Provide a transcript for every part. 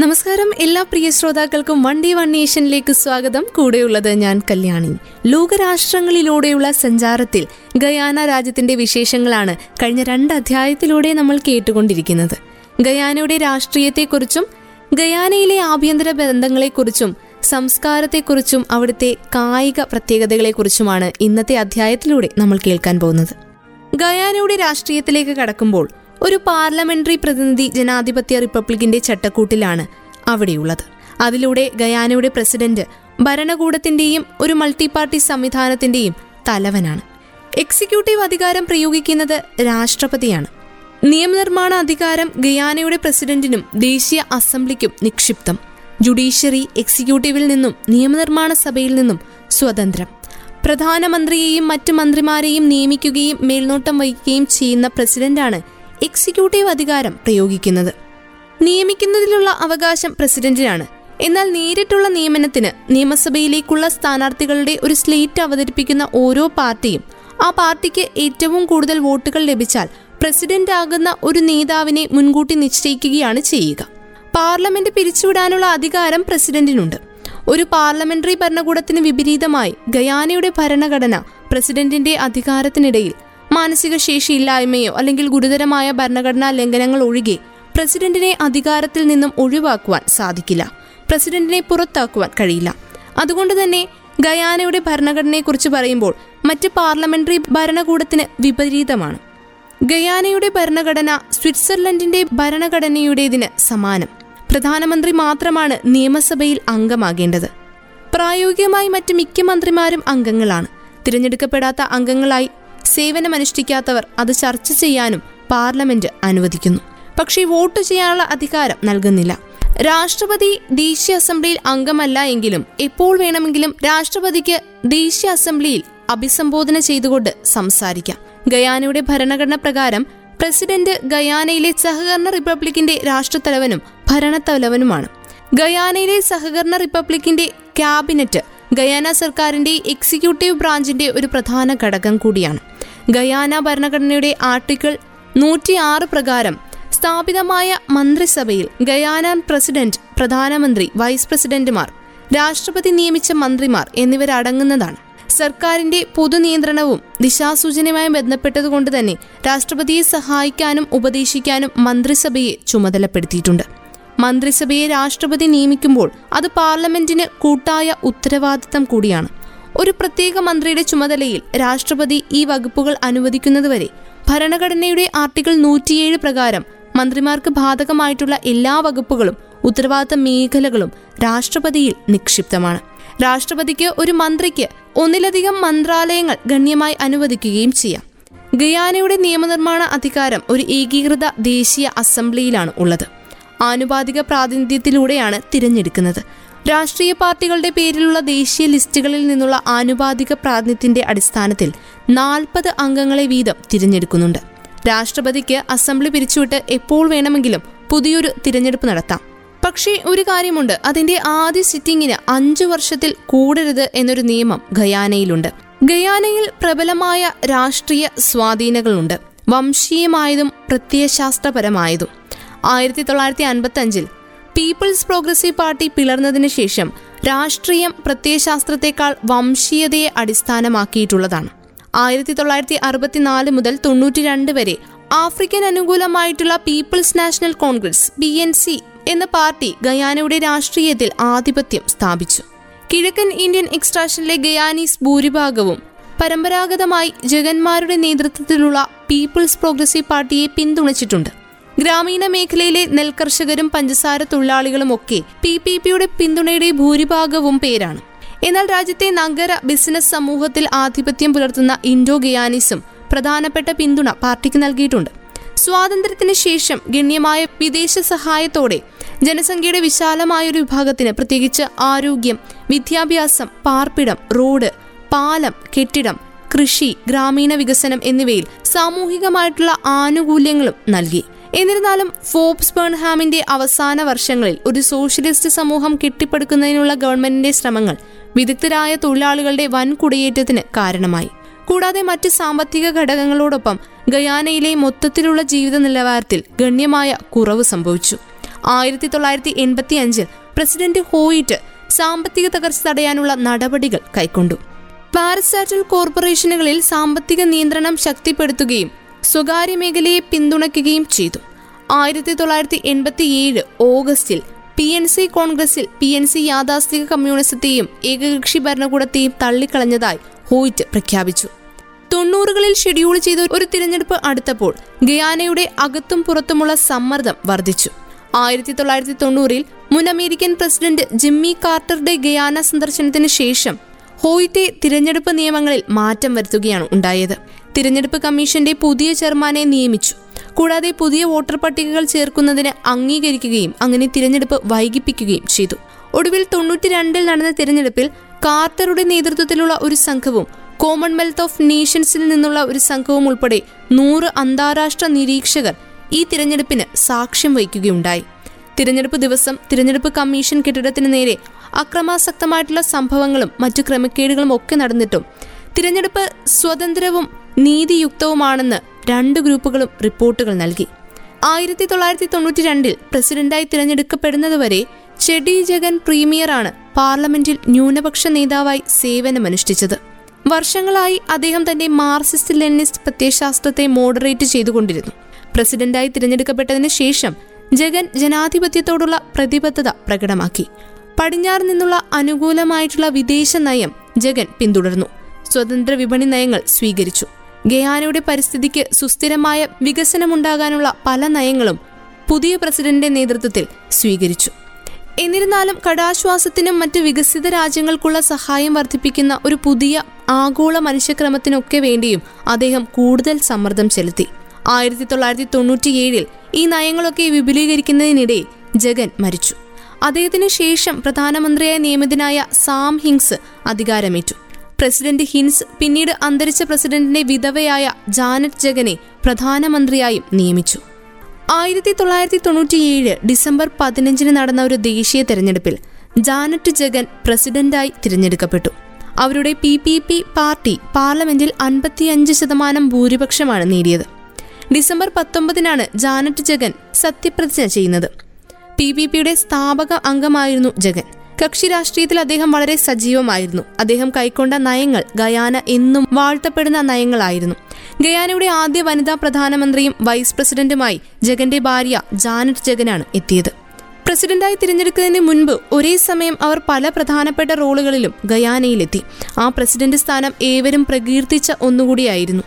നമസ്കാരം. എല്ലാ പ്രിയ ശ്രോതാക്കൾക്കും വൺ ഡേ വൺ നേഷനിലേക്ക് സ്വാഗതം. കൂടെയുള്ളത് ഞാൻ കല്യാണി. ലോകരാഷ്ട്രങ്ങളിലൂടെയുള്ള സഞ്ചാരത്തിൽ ഗയാന രാജ്യത്തിന്റെ വിശേഷങ്ങളാണ് കഴിഞ്ഞ രണ്ട് അധ്യായത്തിലൂടെ നമ്മൾ കേട്ടുകൊണ്ടിരിക്കുന്നത്. ഗയാനയുടെ രാഷ്ട്രീയത്തെക്കുറിച്ചും ഗയാനയിലെ ആഭ്യന്തര ബന്ധങ്ങളെക്കുറിച്ചും സംസ്കാരത്തെക്കുറിച്ചും അവിടുത്തെ കായിക പ്രത്യേകതകളെക്കുറിച്ചുമാണ് ഇന്നത്തെ അധ്യായത്തിലൂടെ നമ്മൾ കേൾക്കാൻ പോകുന്നത്. ഗയാനയുടെ രാഷ്ട്രീയത്തിലേക്ക് കടക്കുമ്പോൾ ഒരു പാർലമെന്ററി പ്രതിനിധി ജനാധിപത്യ റിപ്പബ്ലിക്കിന്റെ ചട്ടക്കൂട്ടിലാണ് അവിടെയുള്ളത്. അതിലൂടെ ഗയാനയുടെ പ്രസിഡന്റ് ഭരണകൂടത്തിന്റെയും ഒരു മൾട്ടി പാർട്ടി സംവിധാനത്തിന്റെയും തലവനാണ്. എക്സിക്യൂട്ടീവ് അധികാരം പ്രയോഗിക്കുന്നത് രാഷ്ട്രപതിയാണ്. നിയമനിർമ്മാണ അധികാരം ഗയാനയുടെ പ്രസിഡന്റിനും ദേശീയ അസംബ്ലിക്കും നിക്ഷിപ്തം. ജുഡീഷ്യറി എക്സിക്യൂട്ടീവിൽ നിന്നും നിയമനിർമ്മാണ സഭയിൽ നിന്നും സ്വതന്ത്രം. പ്രധാനമന്ത്രിയെയും മറ്റ് മന്ത്രിമാരെയും നിയമിക്കുകയും മേൽനോട്ടം വഹിക്കുകയും ചെയ്യുന്ന പ്രസിഡന്റാണ് എക്സിക്യൂട്ടീവ് അധികാരം പ്രയോഗിക്കുന്നത്. നിയമിക്കുന്നതിലുള്ള അവകാശം പ്രസിഡന്റിനാണ്. എന്നാൽ നേരിട്ടുള്ള നിയമനത്തിന് നിയമസഭയിലേക്കുള്ള സ്ഥാനാർത്ഥികളുടെ ഒരു സ്ലേറ്റ് അവതരിപ്പിക്കുന്ന ഓരോ പാർട്ടിയും ആ പാർട്ടിക്ക് ഏറ്റവും കൂടുതൽ വോട്ടുകൾ ലഭിച്ചാൽ പ്രസിഡന്റ് ആകുന്ന ഒരു നേതാവിനെ മുൻകൂട്ടി നിശ്ചയിക്കുകയാണ് ചെയ്യുക. പാർലമെന്റ് പിരിച്ചുവിടാനുള്ള അധികാരം പ്രസിഡന്റിനുണ്ട്. ഒരു പാർലമെന്ററി ഭരണകൂടത്തിന് വിപരീതമായി ഗയാനയുടെ ഭരണഘടന പ്രസിഡന്റിന്റെ അധികാരത്തിനിടയിൽ മാനസിക ശേഷിയില്ലായ്മയോ അല്ലെങ്കിൽ ഗുരുതരമായ ഭരണഘടനാ ലംഘനങ്ങൾ ഒഴികെ പ്രസിഡന്റിനെ അധികാരത്തിൽ നിന്നും ഒഴിവാക്കുവാൻ സാധിക്കില്ല. പ്രസിഡന്റിനെ പുറത്താക്കുവാൻ കഴിയില്ല. അതുകൊണ്ട് തന്നെ ഗയാനയുടെ ഭരണഘടനയെക്കുറിച്ച് പറയുമ്പോൾ മറ്റ് പാർലമെന്ററി ഭരണകൂടത്തിന് വിപരീതമാണ്. ഗയാനയുടെ ഭരണഘടന സ്വിറ്റ്സർലൻഡിന്റെ ഭരണഘടനയുടേതിന് സമാനം. പ്രധാനമന്ത്രി മാത്രമാണ് നിയമസഭയിൽ അംഗമാകേണ്ടത്. പ്രായോഗികമായി മറ്റ് മിക്ക മന്ത്രിമാരും അംഗങ്ങളാണ്. തിരഞ്ഞെടുക്കപ്പെടാത്ത അംഗങ്ങളായി സേവനമനുഷ്ഠിക്കാത്തവർ അത് ചർച്ച ചെയ്യാനും പാർലമെന്റ് അനുവദിക്കുന്നു. പക്ഷേ വോട്ട് ചെയ്യാനുള്ള അധികാരം നൽകുന്നില്ല. രാഷ്ട്രപതി ദേശീയ അസംബ്ലിയിൽ അംഗമല്ല എങ്കിലും എപ്പോൾ വേണമെങ്കിലും രാഷ്ട്രപതിക്ക് ദേശീയ അസംബ്ലിയിൽ അഭിസംബോധന ചെയ്തുകൊണ്ട് സംസാരിക്കാം. ഗയാനയുടെ ഭരണഘടന പ്രകാരം പ്രസിഡന്റ് ഗയാനയിലെ സഹകരണ റിപ്പബ്ലിക്കിന്റെ രാഷ്ട്രത്തലവനും ഭരണത്തലവനുമാണ്. ഗയാനയിലെ സഹകരണ റിപ്പബ്ലിക്കിന്റെ ക്യാബിനറ്റ് ഗയാന സർക്കാരിന്റെ എക്സിക്യൂട്ടീവ് ബ്രാഞ്ചിന്റെ ഒരു പ്രധാന ഘടകം കൂടിയാണ്. ഗയാന ഭരണഘടനയുടെ ആർട്ടിക്കിൾ നൂറ്റിയാറ് പ്രകാരം സ്ഥാപിതമായ മന്ത്രിസഭയിൽ ഗയാന പ്രസിഡന്റ് പ്രധാനമന്ത്രി വൈസ് പ്രസിഡന്റുമാർ രാഷ്ട്രപതി നിയമിച്ച മന്ത്രിമാർ എന്നിവരടങ്ങുന്നതാണ്. സർക്കാരിന്റെ പൊതുനിയന്ത്രണവും ദിശാസൂചനയുമായി ബന്ധപ്പെട്ടതുകൊണ്ട് തന്നെ രാഷ്ട്രപതിയെ സഹായിക്കാനും ഉപദേശിക്കാനും മന്ത്രിസഭയെ ചുമതലപ്പെടുത്തിയിട്ടുണ്ട്. മന്ത്രിസഭയെ രാഷ്ട്രപതി നിയമിക്കുമ്പോൾ അത് പാർലമെന്റിന് കൂട്ടായ ഉത്തരവാദിത്തം കൂടിയാണ്. ഒരു പ്രത്യേക മന്ത്രിയുടെ ചുമതലയിൽ രാഷ്ട്രപതി ഈ വകുപ്പുകൾ അനുവദിക്കുന്നതുവരെ ഭരണഘടനയുടെ ആർട്ടിക്കിൾ നൂറ്റിയേഴ് പ്രകാരം മന്ത്രിമാർക്ക് ബാധകമായിട്ടുള്ള എല്ലാ വകുപ്പുകളും ഉത്തരവാദിത്ത മേഖലകളും രാഷ്ട്രപതിയിൽ നിക്ഷിപ്തമാണ്. രാഷ്ട്രപതിക്ക് ഒരു മന്ത്രിക്ക് ഒന്നിലധികം മന്ത്രാലയങ്ങൾ ഗണ്യമായി അനുവദിക്കുകയും ചെയ്യാം. ഗയാനയുടെ നിയമനിർമ്മാണ അധികാരം ഒരു ഏകീകൃത ദേശീയ അസംബ്ലിയിലാണ് ഉള്ളത്. ആനുപാതിക പ്രാതിനിധ്യത്തിലൂടെയാണ് തിരഞ്ഞെടുക്കുന്നത്. രാഷ്ട്രീയ പാർട്ടികളുടെ പേരിലുള്ള ദേശീയ ലിസ്റ്റുകളിൽ നിന്നുള്ള ആനുപാതിക പ്രാതിനിധ്യത്തിന്റെ അടിസ്ഥാനത്തിൽ നാൽപ്പത് അംഗങ്ങളെ വീതം തിരഞ്ഞെടുക്കുന്നുണ്ട്. രാഷ്ട്രപതിക്ക് അസംബ്ലി പിരിച്ചുവിട്ട് എപ്പോൾ വേണമെങ്കിലും പുതിയൊരു തിരഞ്ഞെടുപ്പ് നടത്താം. പക്ഷേ ഒരു കാര്യമുണ്ട്. അതിന്റെ ആദ്യ സിറ്റിംഗിന് അഞ്ചു വർഷത്തിൽ കൂടരുത് എന്നൊരു നിയമം ഗയാനയിലുണ്ട്. ഗയാനയിൽ പ്രബലമായ രാഷ്ട്രീയ സ്വാധീനങ്ങളുണ്ട്. വംശീയമായതും പ്രത്യയശാസ്ത്രപരമായതും. ആയിരത്തി തൊള്ളായിരത്തി അൻപത്തി അഞ്ചിൽ പീപ്പിൾസ് പ്രോഗ്രസീവ് പാർട്ടി പിളർന്നതിന് ശേഷം രാഷ്ട്രീയം പ്രത്യയശാസ്ത്രത്തെക്കാൾ വംശീയതയെ അടിസ്ഥാനമാക്കിയിട്ടുള്ളതാണ്. ആയിരത്തി തൊള്ളായിരത്തി അറുപത്തിനാല് മുതൽ തൊണ്ണൂറ്റി രണ്ട് വരെ ആഫ്രിക്കൻ അനുകൂലമായിട്ടുള്ള people's national congress P N C എന്ന പാർട്ടി ഗയാനയുടെ രാഷ്ട്രീയത്തിൽ ആധിപത്യം സ്ഥാപിച്ചു. കിഴക്കൻ ഇന്ത്യൻ എക്സ്ട്രാഷനിലെ ഗയാനീസ് ഭൂരിഭാഗവും പരമ്പരാഗതമായി ജഗന്മാരുടെ നേതൃത്വത്തിലുള്ള പീപ്പിൾസ് പ്രോഗ്രസീവ് പാർട്ടിയെ പിന്തുണച്ചിട്ടുണ്ട്. ഗ്രാമീണ മേഖലയിലെ നെൽകർഷകരും പഞ്ചസാര തൊഴിലാളികളും ഒക്കെ പി പി പിയുടെ പിന്തുണയുടെ ഭൂരിഭാഗവും പേരാണ്. എന്നാൽ രാജ്യത്തെ നഗര ബിസിനസ് സമൂഹത്തിൽ ആധിപത്യം പുലർത്തുന്ന ഇൻഡോ ഗിയാനിസും പ്രധാനപ്പെട്ട പിന്തുണ പാർട്ടിക്ക് നൽകിയിട്ടുണ്ട്. സ്വാതന്ത്ര്യത്തിന് ശേഷം ഗണ്യമായ വിദേശ സഹായത്തോടെ ജനസംഖ്യയുടെ വിശാലമായൊരു വിഭാഗത്തിന് പ്രത്യേകിച്ച് ആരോഗ്യം വിദ്യാഭ്യാസം പാർപ്പിടം റോഡ് പാലം കെട്ടിടം കൃഷി ഗ്രാമീണ വികസനം എന്നിവയിൽ സാമൂഹികമായിട്ടുള്ള ആനുകൂല്യങ്ങളും നൽകി. എന്നിരുന്നാലും ഫോബ്സ് ബേൺഹാമിന്റെ അവസാന വർഷങ്ങളിൽ ഒരു സോഷ്യലിസ്റ്റ് സമൂഹം കെട്ടിപ്പടുക്കുന്നതിനുള്ള ഗവൺമെന്റിന്റെ ശ്രമങ്ങൾ വിദഗ്ധരായ തൊഴിലാളികളുടെ വൻ കുടിയേറ്റത്തിന് കാരണമായി. കൂടാതെ മറ്റ് സാമ്പത്തിക ഘടകങ്ങളോടൊപ്പം ഗയാനയിലെ മൊത്തത്തിലുള്ള ജീവിത നിലവാരത്തിൽ ഗണ്യമായ കുറവ് സംഭവിച്ചു. ആയിരത്തി തൊള്ളായിരത്തി എൺപത്തി അഞ്ചിൽ പ്രസിഡന്റ് ഹോയിറ്റ് സാമ്പത്തിക തകർച്ച തടയാനുള്ള നടപടികൾ കൈക്കൊണ്ടു. പാരസാറ്റൽ കോർപ്പറേഷനുകളിൽ സാമ്പത്തിക നിയന്ത്രണം ശക്തിപ്പെടുത്തുകയും സ്വകാര്യ മേഖലയെ പിന്തുണയ്ക്കുകയും ചെയ്തു. ആയിരത്തി തൊള്ളായിരത്തി എൺപത്തി ഏഴ് ഓഗസ്റ്റിൽ പി എൻ സി കോൺഗ്രസിൽ പി എൻ സി യാഥാസ്ഥിക കമ്മ്യൂണിസത്തെയും ഏകകക്ഷി ഭരണകൂടത്തെയും തള്ളിക്കളഞ്ഞതായി ഹോയിറ്റ് പ്രഖ്യാപിച്ചു. തൊണ്ണൂറുകളിൽ ഷെഡ്യൂൾ ചെയ്ത ഒരു തിരഞ്ഞെടുപ്പ് അടുത്തപ്പോൾ ഗയാനയുടെ അകത്തും പുറത്തുമുള്ള സമ്മർദ്ദം വർദ്ധിച്ചു. ആയിരത്തി തൊള്ളായിരത്തി തൊണ്ണൂറിൽ മുൻ അമേരിക്കൻ പ്രസിഡന്റ് ജിമ്മി കാർട്ടറുടെ ഗയാന സന്ദർശനത്തിന് ശേഷം ഹോയിറ്റെ തിരഞ്ഞെടുപ്പ് നിയമങ്ങളിൽ മാറ്റം വരുത്തുകയാണ് ഉണ്ടായത്. തിരഞ്ഞെടുപ്പ് കമ്മീഷന്റെ പുതിയ ചെയർമാനെ നിയമിച്ചു. കൂടാതെ പുതിയ വോട്ടർ പട്ടികകൾ ചേർക്കുന്നതിന് അംഗീകരിക്കുകയും അങ്ങനെ തിരഞ്ഞെടുപ്പ് വൈകിപ്പിക്കുകയും ചെയ്തു. ഒടുവിൽ തൊണ്ണൂറ്റി രണ്ടിൽ നടന്ന തിരഞ്ഞെടുപ്പിൽ കാർട്ടറുടെ നേതൃത്വത്തിലുള്ള ഒരു സംഘവും കോമൺവെൽത്ത് ഓഫ് നേഷൻസിൽ നിന്നുള്ള ഒരു സംഘവും ഉൾപ്പെടെ നൂറ് അന്താരാഷ്ട്ര നിരീക്ഷകർ ഈ തിരഞ്ഞെടുപ്പിന് സാക്ഷ്യം വഹിക്കുകയുണ്ടായി. തിരഞ്ഞെടുപ്പ് ദിവസം തിരഞ്ഞെടുപ്പ് കമ്മീഷൻ കെട്ടിടത്തിന് നേരെ അക്രമാസക്തമായിട്ടുള്ള സംഭവങ്ങളും മറ്റു ക്രമക്കേടുകളും ഒക്കെ നടന്നിട്ടും തിരഞ്ഞെടുപ്പ് സ്വതന്ത്രവും നീതിയുക്തവുമാണെന്ന് രണ്ട് ഗ്രൂപ്പുകളും റിപ്പോർട്ടുകൾ നൽകി. ആയിരത്തി തൊള്ളായിരത്തി തൊണ്ണൂറ്റി രണ്ടിൽ പ്രസിഡന്റായി തിരഞ്ഞെടുക്കപ്പെടുന്നതുവരെ ചെടി ജഗൻ പ്രീമിയറാണ് പാർലമെന്റിൽ ന്യൂനപക്ഷ നേതാവായി സേവനമനുഷ്ഠിച്ചത്. വർഷങ്ങളായി അദ്ദേഹം തന്റെ മാർസിസ്റ്റ് ലെനിസ്റ്റ് പ്രത്യയശാസ്ത്രത്തെ മോഡറേറ്റ് ചെയ്തുകൊണ്ടിരുന്നു. പ്രസിഡന്റായി തിരഞ്ഞെടുക്കപ്പെട്ടതിന് ശേഷം ജഗൻ ജനാധിപത്യത്തോടുള്ള പ്രതിബദ്ധത പ്രകടമാക്കി. പടിഞ്ഞാറ് നിന്നുള്ള അനുകൂലമായിട്ടുള്ള വിദേശ നയം ജഗൻ പിന്തുടർന്നു. സ്വതന്ത്ര വിപണി നയങ്ങൾ സ്വീകരിച്ചു. ഗയാനയുടെ പരിസ്ഥിതിക്ക് സുസ്ഥിരമായ വികസനമുണ്ടാകാനുള്ള പല നയങ്ങളും പുതിയ പ്രസിഡന്റിന്റെ നേതൃത്വത്തിൽ സ്വീകരിച്ചു. എന്നിരുന്നാലും കടാശ്വാസത്തിനും മറ്റ് വികസിത രാജ്യങ്ങൾക്കുള്ള സഹായം വർദ്ധിപ്പിക്കുന്ന ഒരു പുതിയ ആഗോള മനുഷ്യക്രമത്തിനൊക്കെ വേണ്ടിയും അദ്ദേഹം കൂടുതൽ സമ്മർദ്ദം ചെലുത്തി. ആയിരത്തി തൊള്ളായിരത്തി തൊണ്ണൂറ്റിയേഴിൽ ഈ നയങ്ങളൊക്കെ വിപുലീകരിക്കുന്നതിനിടെ ജഗൻ മരിച്ചു. അദ്ദേഹത്തിന് ശേഷം പ്രധാനമന്ത്രിയായി നിയമിതനായ സാം ഹിങ്സ് അധികാരമേറ്റു. പ്രസിഡന്റ് ഹിൻസ് പിന്നീട് അന്തരിച്ച പ്രസിഡന്റിന്റെ വിധവയായ ജാനറ്റ് ജഗനെ പ്രധാനമന്ത്രിയായും നിയമിച്ചു. ആയിരത്തി തൊള്ളായിരത്തി തൊണ്ണൂറ്റിയേഴ് ഡിസംബർ പതിനഞ്ചിന് നടന്ന ഒരു ദേശീയ തെരഞ്ഞെടുപ്പിൽ ജാനറ്റ് ജഗൻ പ്രസിഡന്റായി തിരഞ്ഞെടുക്കപ്പെട്ടു. അവരുടെ പി പി പി പാർട്ടി പാർലമെന്റിൽ അൻപത്തിയഞ്ച് ശതമാനം ഭൂരിപക്ഷമാണ് നേടിയത്. ഡിസംബർ പത്തൊമ്പതിനാണ് ജാനറ്റ് ജഗൻ സത്യപ്രതിജ്ഞ ചെയ്യുന്നത്. പി പി പിയുടെ സ്ഥാപക അംഗമായിരുന്നു ജഗൻ. കക്ഷി രാഷ്ട്രീയത്തിൽ അദ്ദേഹം വളരെ സജീവമായിരുന്നു. അദ്ദേഹം കൈക്കൊണ്ട നയങ്ങൾ ഗയാന എന്നും വാഴ്ത്തപ്പെടുന്ന നയങ്ങളായിരുന്നു. ഗയാനയുടെ ആദ്യ വനിതാ പ്രധാനമന്ത്രിയും വൈസ് പ്രസിഡന്റുമായി ജഗന്റെ ഭാര്യ ജാനറ്റ് ജഗനാണ് എത്തിയത്. പ്രസിഡന്റായി തിരഞ്ഞെടുക്കുന്നതിന് മുൻപ് ഒരേ സമയം അവർ പല പ്രധാനപ്പെട്ട റോളുകളിലും ഗയാനയിലെത്തി. ആ പ്രസിഡന്റ് സ്ഥാനം ഏവരും പ്രകീർത്തിച്ച ഒന്നുകൂടിയായിരുന്നു.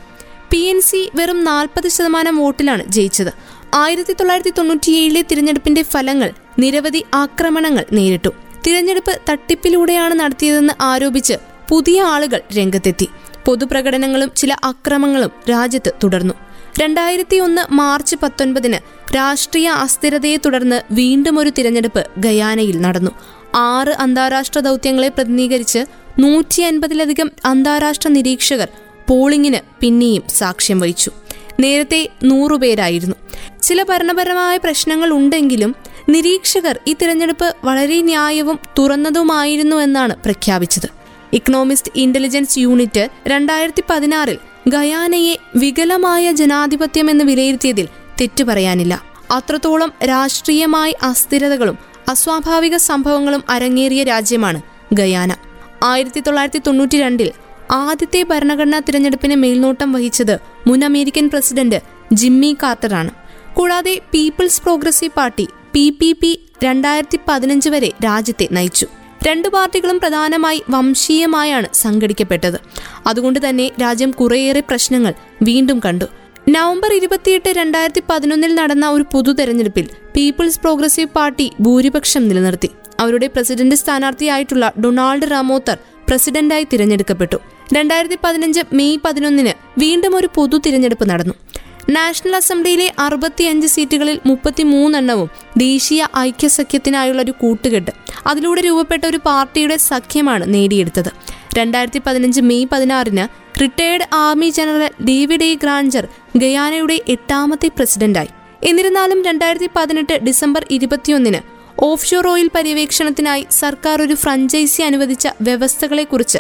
പി എൻ സി വെറും നാൽപ്പത് ശതമാനം വോട്ടിലാണ് ജയിച്ചത്. ആയിരത്തി തൊള്ളായിരത്തി തൊണ്ണൂറ്റിയേഴിലെ തിരഞ്ഞെടുപ്പിന്റെ ഫലങ്ങൾ നിരവധി ആക്രമണങ്ങൾ നേരിട്ടു. തിരഞ്ഞെടുപ്പ് തട്ടിപ്പിലൂടെയാണ് നടത്തിയതെന്ന് ആരോപിച്ച് പുതിയ ആളുകൾ രംഗത്തെത്തി. പൊതുപ്രകടനങ്ങളും ചില അക്രമങ്ങളും രാജ്യത്ത് തുടർന്നു. രണ്ടായിരത്തി ഒന്ന് മാർച്ച് പത്തൊൻപതിന് രാഷ്ട്രീയ അസ്ഥിരതയെ തുടർന്ന് വീണ്ടും ഒരു തിരഞ്ഞെടുപ്പ് ഗയാനയിൽ നടന്നു. ആറ് അന്താരാഷ്ട്ര ദൗത്യങ്ങളെ പ്രതിനിധീകരിച്ച് നൂറ്റി അൻപതിലധികം അന്താരാഷ്ട്ര നിരീക്ഷകർ പോളിംഗിന് പിന്നെയും സാക്ഷ്യം വഹിച്ചു. നേരത്തെ നൂറുപേരായിരുന്നു. ചില ഭരണപരമായ പ്രശ്നങ്ങൾ ഉണ്ടെങ്കിലും നിരീക്ഷകർ ഈ തിരഞ്ഞെടുപ്പ് വളരെ ന്യായവും തുറന്നതുമായിരുന്നു എന്നാണ് പ്രഖ്യാപിച്ചത്. ഇക്കണോമിസ്റ്റ് ഇന്റലിജൻസ് യൂണിറ്റ് രണ്ടായിരത്തി പതിനാറിൽ ഗയാനയെ വികലമായ ജനാധിപത്യം എന്ന് വിലയിരുത്തിയതിൽ തെറ്റു പറയാനില്ല. അത്രത്തോളം രാഷ്ട്രീയമായി അസ്ഥിരതകളും അസ്വാഭാവിക സംഭവങ്ങളും അരങ്ങേറിയ രാജ്യമാണ് ഗയാന. ആയിരത്തി തൊള്ളായിരത്തി തൊണ്ണൂറ്റി രണ്ടിൽ ആദ്യത്തെ ഭരണഘടനാ തിരഞ്ഞെടുപ്പിന് മേൽനോട്ടം വഹിച്ചത് മുൻ അമേരിക്കൻ പ്രസിഡന്റ് ജിമ്മി കാർട്ടറാണ്. കൂടാതെ people's progressive party P P P രണ്ടായിരത്തി പതിനഞ്ച് വരെ രാജ്യത്തെ നയിച്ചു. രണ്ടു പാർട്ടികളും പ്രധാനമായി വംശീയമായാണ് സംഘടിക്കപ്പെട്ടത്. അതുകൊണ്ട് തന്നെ രാജ്യം കുറേയേറെ പ്രശ്നങ്ങൾ വീണ്ടും കണ്ടു. നവംബർ ഇരുപത്തിയെട്ട് രണ്ടായിരത്തി പതിനൊന്നിൽ നടന്ന ഒരു പൊതു തെരഞ്ഞെടുപ്പിൽ പീപ്പിൾസ് പ്രോഗ്രസീവ് പാർട്ടി ഭൂരിപക്ഷം നിലനിർത്തി. അവരുടെ പ്രസിഡന്റ് സ്ഥാനാർത്ഥിയായിട്ടുള്ള ഡൊണാൾഡ് റാമോത്തർ പ്രസിഡന്റായി തിരഞ്ഞെടുക്കപ്പെട്ടു. രണ്ടായിരത്തി പതിനഞ്ച് മെയ് പതിനൊന്നിന് വീണ്ടും ഒരു പൊതു തിരഞ്ഞെടുപ്പ് നടന്നു. നാഷണൽ അസംബ്ലിയിലെ അറുപത്തിയഞ്ച് സീറ്റുകളിൽ മുപ്പത്തിമൂന്നെണ്ണവും ദേശീയ ഐക്യസഖ്യത്തിനായുള്ള ഒരു കൂട്ടുകെട്ട്. അതിലൂടെ രൂപപ്പെട്ട ഒരു പാർട്ടിയുടെ സഖ്യമാണ് നേടിയെടുത്തത്. രണ്ടായിരത്തി പതിനഞ്ച് മെയ് പതിനാറിന് retired army general David A. Granger ഗയാനയുടെ എട്ടാമത്തെ പ്രസിഡന്റായി. എന്നിരുന്നാലും രണ്ടായിരത്തി പതിനെട്ട് ഡിസംബർ ഇരുപത്തിയൊന്നിന് ഓഫ് ഷോർ ഓയിൽ പര്യവേക്ഷണത്തിനായി സർക്കാർ ഒരു ഫ്രഞ്ചൈസി അനുവദിച്ച വ്യവസ്ഥകളെക്കുറിച്ച്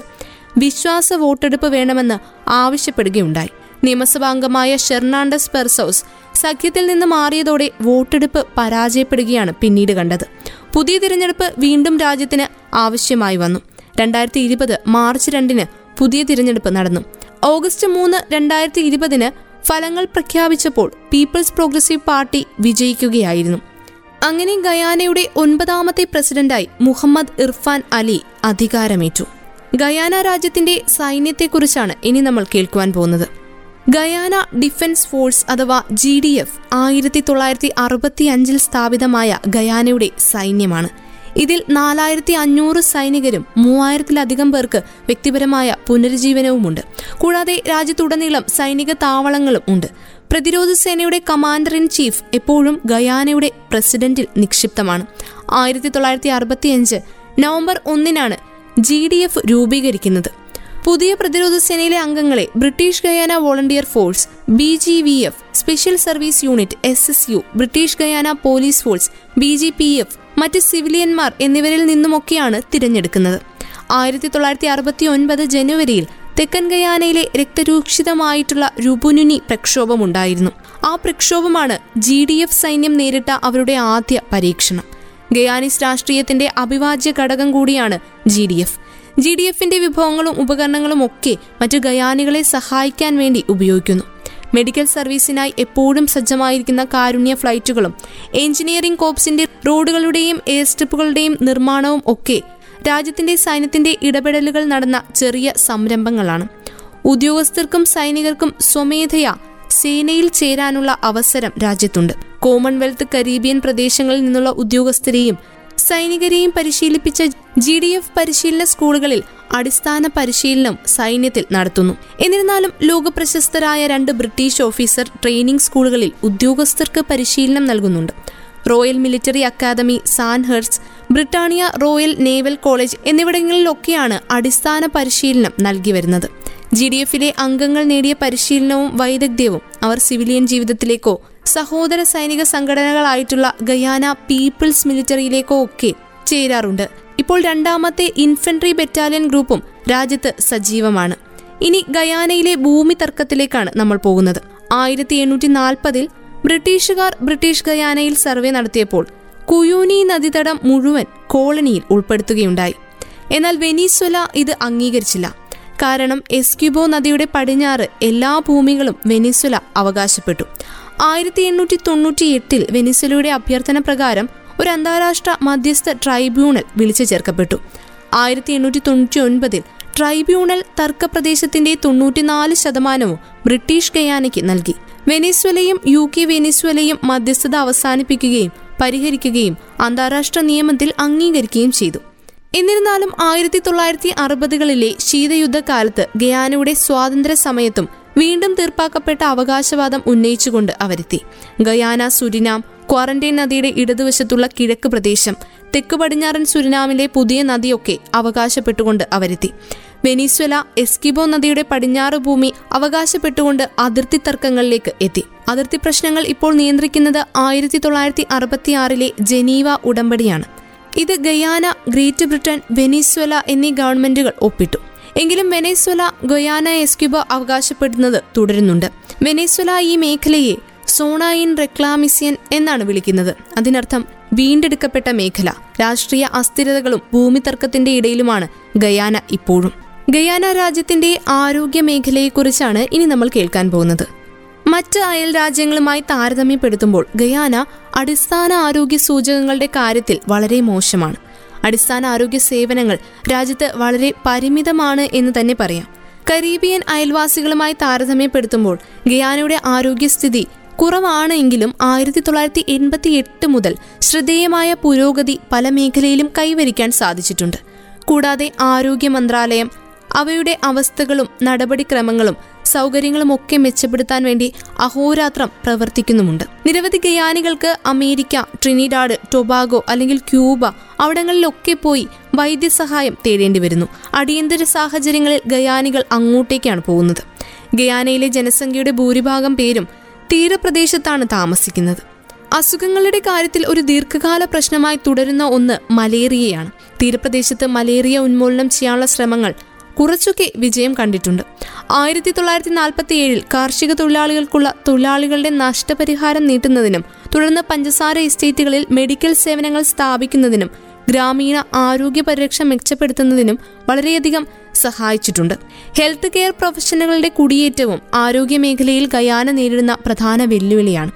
വിശ്വാസ വോട്ടെടുപ്പ് വേണമെന്ന് ആവശ്യപ്പെടുകയുണ്ടായി. നിയമസഭാംഗമായ ഷെർണാണ്ടസ് പെർസോസ് സഖ്യത്തിൽ നിന്ന് മാറിയതോടെ വോട്ടെടുപ്പ് പരാജയപ്പെടുകയാണ് പിന്നീട് കണ്ടത്. പുതിയ തിരഞ്ഞെടുപ്പ് വീണ്ടും രാജ്യത്തിന് ആവശ്യമായി വന്നു. രണ്ടായിരത്തി ഇരുപത് മാർച്ച് രണ്ടിന് പുതിയ തിരഞ്ഞെടുപ്പ് നടന്നു. ഓഗസ്റ്റ് മൂന്ന് രണ്ടായിരത്തി ഇരുപതിന് ഫലങ്ങൾ പ്രഖ്യാപിച്ചപ്പോൾ പീപ്പിൾസ് പ്രോഗ്രസീവ് പാർട്ടി വിജയിക്കുകയായിരുന്നു. അങ്ങനെ ഗയാനയുടെ ഒൻപതാമത്തെ പ്രസിഡന്റായി മുഹമ്മദ് ഇർഫാൻ അലി അധികാരമേറ്റു. ഗയാന രാജ്യത്തിന്റെ സൈന്യത്തെക്കുറിച്ചാണ് ഇനി നമ്മൾ കേൾക്കുവാൻ പോകുന്നത്. ഗയാന ഡിഫൻസ് ഫോഴ്സ് അഥവാ ജി ഡി എഫ് ആയിരത്തി തൊള്ളായിരത്തി അറുപത്തി അഞ്ചിൽ സ്ഥാപിതമായ ഗയാനയുടെ സൈന്യമാണ്. ഇതിൽ നാലായിരത്തി അഞ്ഞൂറ് സൈനികരും മൂവായിരത്തിലധികം പേർക്ക് വ്യക്തിപരമായ പുനരുജ്ജീവനവുമുണ്ട്. കൂടാതെ രാജ്യത്തുടനീളം സൈനിക താവളങ്ങളും ഉണ്ട്. പ്രതിരോധ സേനയുടെ കമാൻഡർ ഇൻ ചീഫ് എപ്പോഴും ഗയാനയുടെ പ്രസിഡന്റിൽ നിക്ഷിപ്തമാണ്. ആയിരത്തി തൊള്ളായിരത്തി അറുപത്തിയഞ്ച് നവംബർ ഒന്നിനാണ് ജി ഡി എഫ് രൂപീകരിക്കുന്നത്. പുതിയ പ്രതിരോധ സേനയിലെ അംഗങ്ങളെ British Guyana volunteer force B G V F special service unit S S U British Guyana police force B G P F മറ്റ് സിവിലിയന്മാർ എന്നിവരിൽ നിന്നുമൊക്കെയാണ് തിരഞ്ഞെടുക്കുന്നത്. ആയിരത്തി തൊള്ളായിരത്തി അറുപത്തി ഒൻപത് ജനുവരിയിൽ തെക്കൻ ഗയാനയിലെ രക്തരൂക്ഷിതമായിട്ടുള്ള രുപുനുനി പ്രക്ഷോഭമുണ്ടായിരുന്നു. ആ പ്രക്ഷോഭമാണ് ജി ഡി എഫ് സൈന്യം നേരിട്ട അവരുടെ ആദ്യ പരീക്ഷണം. ഗയാനിസ് രാഷ്ട്രീയത്തിന്റെ അവിഭാജ്യ ഘടകം കൂടിയാണ് G D F. G D എഫിന്റെ വിഭവങ്ങളും ഉപകരണങ്ങളും ഒക്കെ മറ്റു ഗയാനികളെ സഹായിക്കാൻ വേണ്ടി ഉപയോഗിക്കുന്നു. മെഡിക്കൽ സർവീസിനായി എപ്പോഴും സജ്ജമായിരിക്കുന്ന കാരുണ്യ ഫ്ലൈറ്റുകളും എഞ്ചിനീയറിംഗ് കോപ്സിന്റെ റോഡുകളുടെയും എയർ സ്ട്രിപ്പുകളുടെയും നിർമ്മാണവും ഒക്കെ രാജ്യത്തിന്റെ സൈന്യത്തിന്റെ ഇടപെടലുകൾ നടന്ന ചെറിയ സംരംഭങ്ങളാണ്. ഉദ്യോഗസ്ഥർക്കും സൈനികർക്കും സ്വമേധയാ സേനയിൽ ചേരാനുള്ള അവസരം രാജ്യത്തുണ്ട്. കോമൺവെൽത്ത് കരീബിയൻ പ്രദേശങ്ങളിൽ നിന്നുള്ള ഉദ്യോഗസ്ഥരെയും സൈനികരെയും പരിശീലിപ്പിച്ച ജി ഡി എഫ് പരിശീലന സ്കൂളുകളിൽ അടിസ്ഥാന പരിശീലനം സൈന്യത്തിൽ നടത്തുന്നു. എന്നിരുന്നാലും ലോകപ്രശസ്തരായ രണ്ട് ബ്രിട്ടീഷ് ഓഫീസർ ട്രെയിനിംഗ് സ്കൂളുകളിൽ ഉദ്യോഗസ്ഥർക്ക് പരിശീലനം നൽകുന്നുണ്ട്. Royal military academy Sandhurst Britannia royal naval college എന്നിവിടങ്ങളിലൊക്കെയാണ് അടിസ്ഥാന പരിശീലനം നൽകി വരുന്നത്. ജി ഡി എഫിലെ അംഗങ്ങൾ നേടിയ പരിശീലനവും വൈദഗ്ധ്യവും അവർ സിവിലിയൻ ജീവിതത്തിലേക്കോ സഹോദര സൈനിക സംഘടനകളായിട്ടുള്ള ഗയാന പീപ്പിൾസ് മിലിറ്ററിയിലേക്കോ ഒക്കെ ചേരാറുണ്ട്. ഇപ്പോൾ രണ്ടാമത്തെ ഇൻഫൻട്രി ബറ്റാലിയൻ ഗ്രൂപ്പും രാജ്യത്ത് സജീവമാണ്. ഇനി ഗയാനയിലെ ഭൂമി തർക്കത്തിലേക്കാണ് നമ്മൾ പോകുന്നത്. ആയിരത്തി എണ്ണൂറ്റി നാൽപ്പതിൽ ബ്രിട്ടീഷുകാർ ബ്രിട്ടീഷ് ഗയാനയിൽ സർവേ നടത്തിയപ്പോൾ കുയൂനി നദീതടം മുഴുവൻ കോളനിയിൽ ഉൾപ്പെടുത്തുകയുണ്ടായി. എന്നാൽ വെനീസ്വല ഇത് അംഗീകരിച്ചില്ല. കാരണം എസ്ക്യുബോ നദിയുടെ പടിഞ്ഞാറ് എല്ലാ ഭൂമികളും വെനിസ്വല അവകാശപ്പെട്ടു. ആയിരത്തി എണ്ണൂറ്റി തൊണ്ണൂറ്റി എട്ടിൽ വെനിസലയുടെ അഭ്യർത്ഥന പ്രകാരം ഒരു അന്താരാഷ്ട്ര മധ്യസ്ഥ ട്രൈബ്യൂണൽ വിളിച്ചു ചേർക്കപ്പെട്ടു. ആയിരത്തി എണ്ണൂറ്റി തൊണ്ണൂറ്റി ഒൻപതിൽ ട്രൈബ്യൂണൽ തർക്കപ്രദേശത്തിന്റെ തൊണ്ണൂറ്റിനാല് ശതമാനവും ബ്രിട്ടീഷ് ഗയാനയ്ക്ക് നൽകി. വെനിസ്വലയും യു കെ വെനിസ്വലയും മധ്യസ്ഥത അവസാനിപ്പിക്കുകയും പരിഹരിക്കുകയും അന്താരാഷ്ട്ര നിയമത്തിൽ അംഗീകരിക്കുകയും ചെയ്തു. എന്നിരുന്നാലും ആയിരത്തി തൊള്ളായിരത്തി അറുപതുകളിലെ ശീതയുദ്ധകാലത്ത് ഗയാനയുടെ സ്വാതന്ത്ര്യ സമയത്തും വീണ്ടും തീർപ്പാക്കപ്പെട്ട അവകാശവാദം ഉന്നയിച്ചുകൊണ്ട് അവരെത്തി. ഗയാന സുരിനാം ക്വാറന്റൈൻ നദിയുടെ ഇടതുവശത്തുള്ള കിഴക്ക് പ്രദേശം തെക്ക് പടിഞ്ഞാറൻ സുരിനാമിലെ പുതിയ നദിയൊക്കെ അവകാശപ്പെട്ടുകൊണ്ട് അവരെത്തി. വെനീസ്വല എസ്കിബോ നദിയുടെ പടിഞ്ഞാറ് ഭൂമി അവകാശപ്പെട്ടുകൊണ്ട് അതിർത്തി തർക്കങ്ങളിലേക്ക് എത്തി. അതിർത്തി പ്രശ്നങ്ങൾ ഇപ്പോൾ നിയന്ത്രിക്കുന്നത് ആയിരത്തി തൊള്ളായിരത്തി അറുപത്തിയാറിലെ ജനീവ ഉടമ്പടിയാണ്. ഇത് ഗയാന ഗ്രേറ്റ് ബ്രിട്ടൻ വെനീസ്വല എന്നീ ഗവൺമെന്റുകൾ ഒപ്പിട്ടു. എങ്കിലും വെനേസ്വല ഗൊയാന എസ്ക്യൂബ അവകാശപ്പെടുന്നത് തുടരുന്നുണ്ട്. വെനേസ്വല ഈ മേഖലയെ സോണായിൻ റെക്ലാമിസിയൻ എന്നാണ് വിളിക്കുന്നത്. അതിനർത്ഥം വീണ്ടെടുക്കപ്പെട്ട മേഖല. രാഷ്ട്രീയ അസ്ഥിരതകളും ഭൂമി തർക്കത്തിന്റെ ഇടയിലുമാണ് ഗയാന ഇപ്പോഴും. ഗയാന രാജ്യത്തിന്റെ ആരോഗ്യ മേഖലയെക്കുറിച്ചാണ് ഇനി നമ്മൾ കേൾക്കാൻ പോകുന്നത്. മറ്റ് അയൽ രാജ്യങ്ങളുമായി താരതമ്യപ്പെടുത്തുമ്പോൾ ഗയാന അടിസ്ഥാന ആരോഗ്യ സൂചകങ്ങളുടെ കാര്യത്തിൽ വളരെ മോശമാണ്. അടിസ്ഥാന ആരോഗ്യ സേവനങ്ങൾ രാജ്യത്ത് വളരെ പരിമിതമാണ് എന്ന് തന്നെ പറയാം. കരീബിയൻ അയൽവാസികളുമായി താരതമ്യപ്പെടുത്തുമ്പോൾ ഗയാനയുടെ ആരോഗ്യസ്ഥിതി കുറവാണ് എങ്കിലും ആയിരത്തി തൊള്ളായിരത്തി എൺപത്തി എട്ട് മുതൽ ശ്രദ്ധേയമായ പുരോഗതി പല മേഖലയിലും കൈവരിക്കാൻ സാധിച്ചിട്ടുണ്ട്. കൂടാതെ ആരോഗ്യ മന്ത്രാലയം അവയുടെ അവസ്ഥകളും നടപടിക്രമങ്ങളും സൗകര്യങ്ങളും ഒക്കെ മെച്ചപ്പെടുത്താൻ വേണ്ടി അഹോരാത്രം പ്രവർത്തിക്കുന്നുമുണ്ട്. നിരവധി ഗയാനികൾക്ക് അമേരിക്ക ട്രിനിഡാഡ് ടൊബാഗോ അല്ലെങ്കിൽ ക്യൂബ അവിടങ്ങളിലൊക്കെ പോയി വൈദ്യസഹായം തേടേണ്ടി വരുന്നു. അടിയന്തര സാഹചര്യങ്ങളിൽ ഗയാനികൾ അങ്ങോട്ടേക്കാണ് പോകുന്നത്. ഗയാനയിലെ ജനസംഖ്യയുടെ ഭൂരിഭാഗം പേരും തീരപ്രദേശത്താണ് താമസിക്കുന്നത്. അസുഖങ്ങളുടെ കാര്യത്തിൽ ഒരു ദീർഘകാല പ്രശ്നമായി തുടരുന്ന ഒന്ന് മലേറിയയാണ്. തീരപ്രദേശത്ത് മലേറിയ ഉന്മൂലനം ചെയ്യാനുള്ള ശ്രമങ്ങൾ കുറച്ചൊക്കെ വിജയം കണ്ടിട്ടുണ്ട്. ആയിരത്തി തൊള്ളായിരത്തി നാൽപ്പത്തി ഏഴിൽ കാർഷിക തൊഴിലാളികൾക്കുള്ള തൊഴിലാളികളുടെ നഷ്ടപരിഹാരം നീട്ടുന്നതിനും തുടർന്ന് പഞ്ചസാര എസ്റ്റേറ്റുകളിൽ മെഡിക്കൽ സേവനങ്ങൾ സ്ഥാപിക്കുന്നതിനും ഗ്രാമീണ ആരോഗ്യ പരിരക്ഷ മെച്ചപ്പെടുത്തുന്നതിനും വളരെയധികം സഹായിച്ചിട്ടുണ്ട്. ഹെൽത്ത് കെയർ പ്രൊഫഷണലുകളുടെ കുടിയേറ്റവും ആരോഗ്യ മേഖലയിൽ ഗയാന നേരിടുന്ന പ്രധാന വെല്ലുവിളിയാണ്.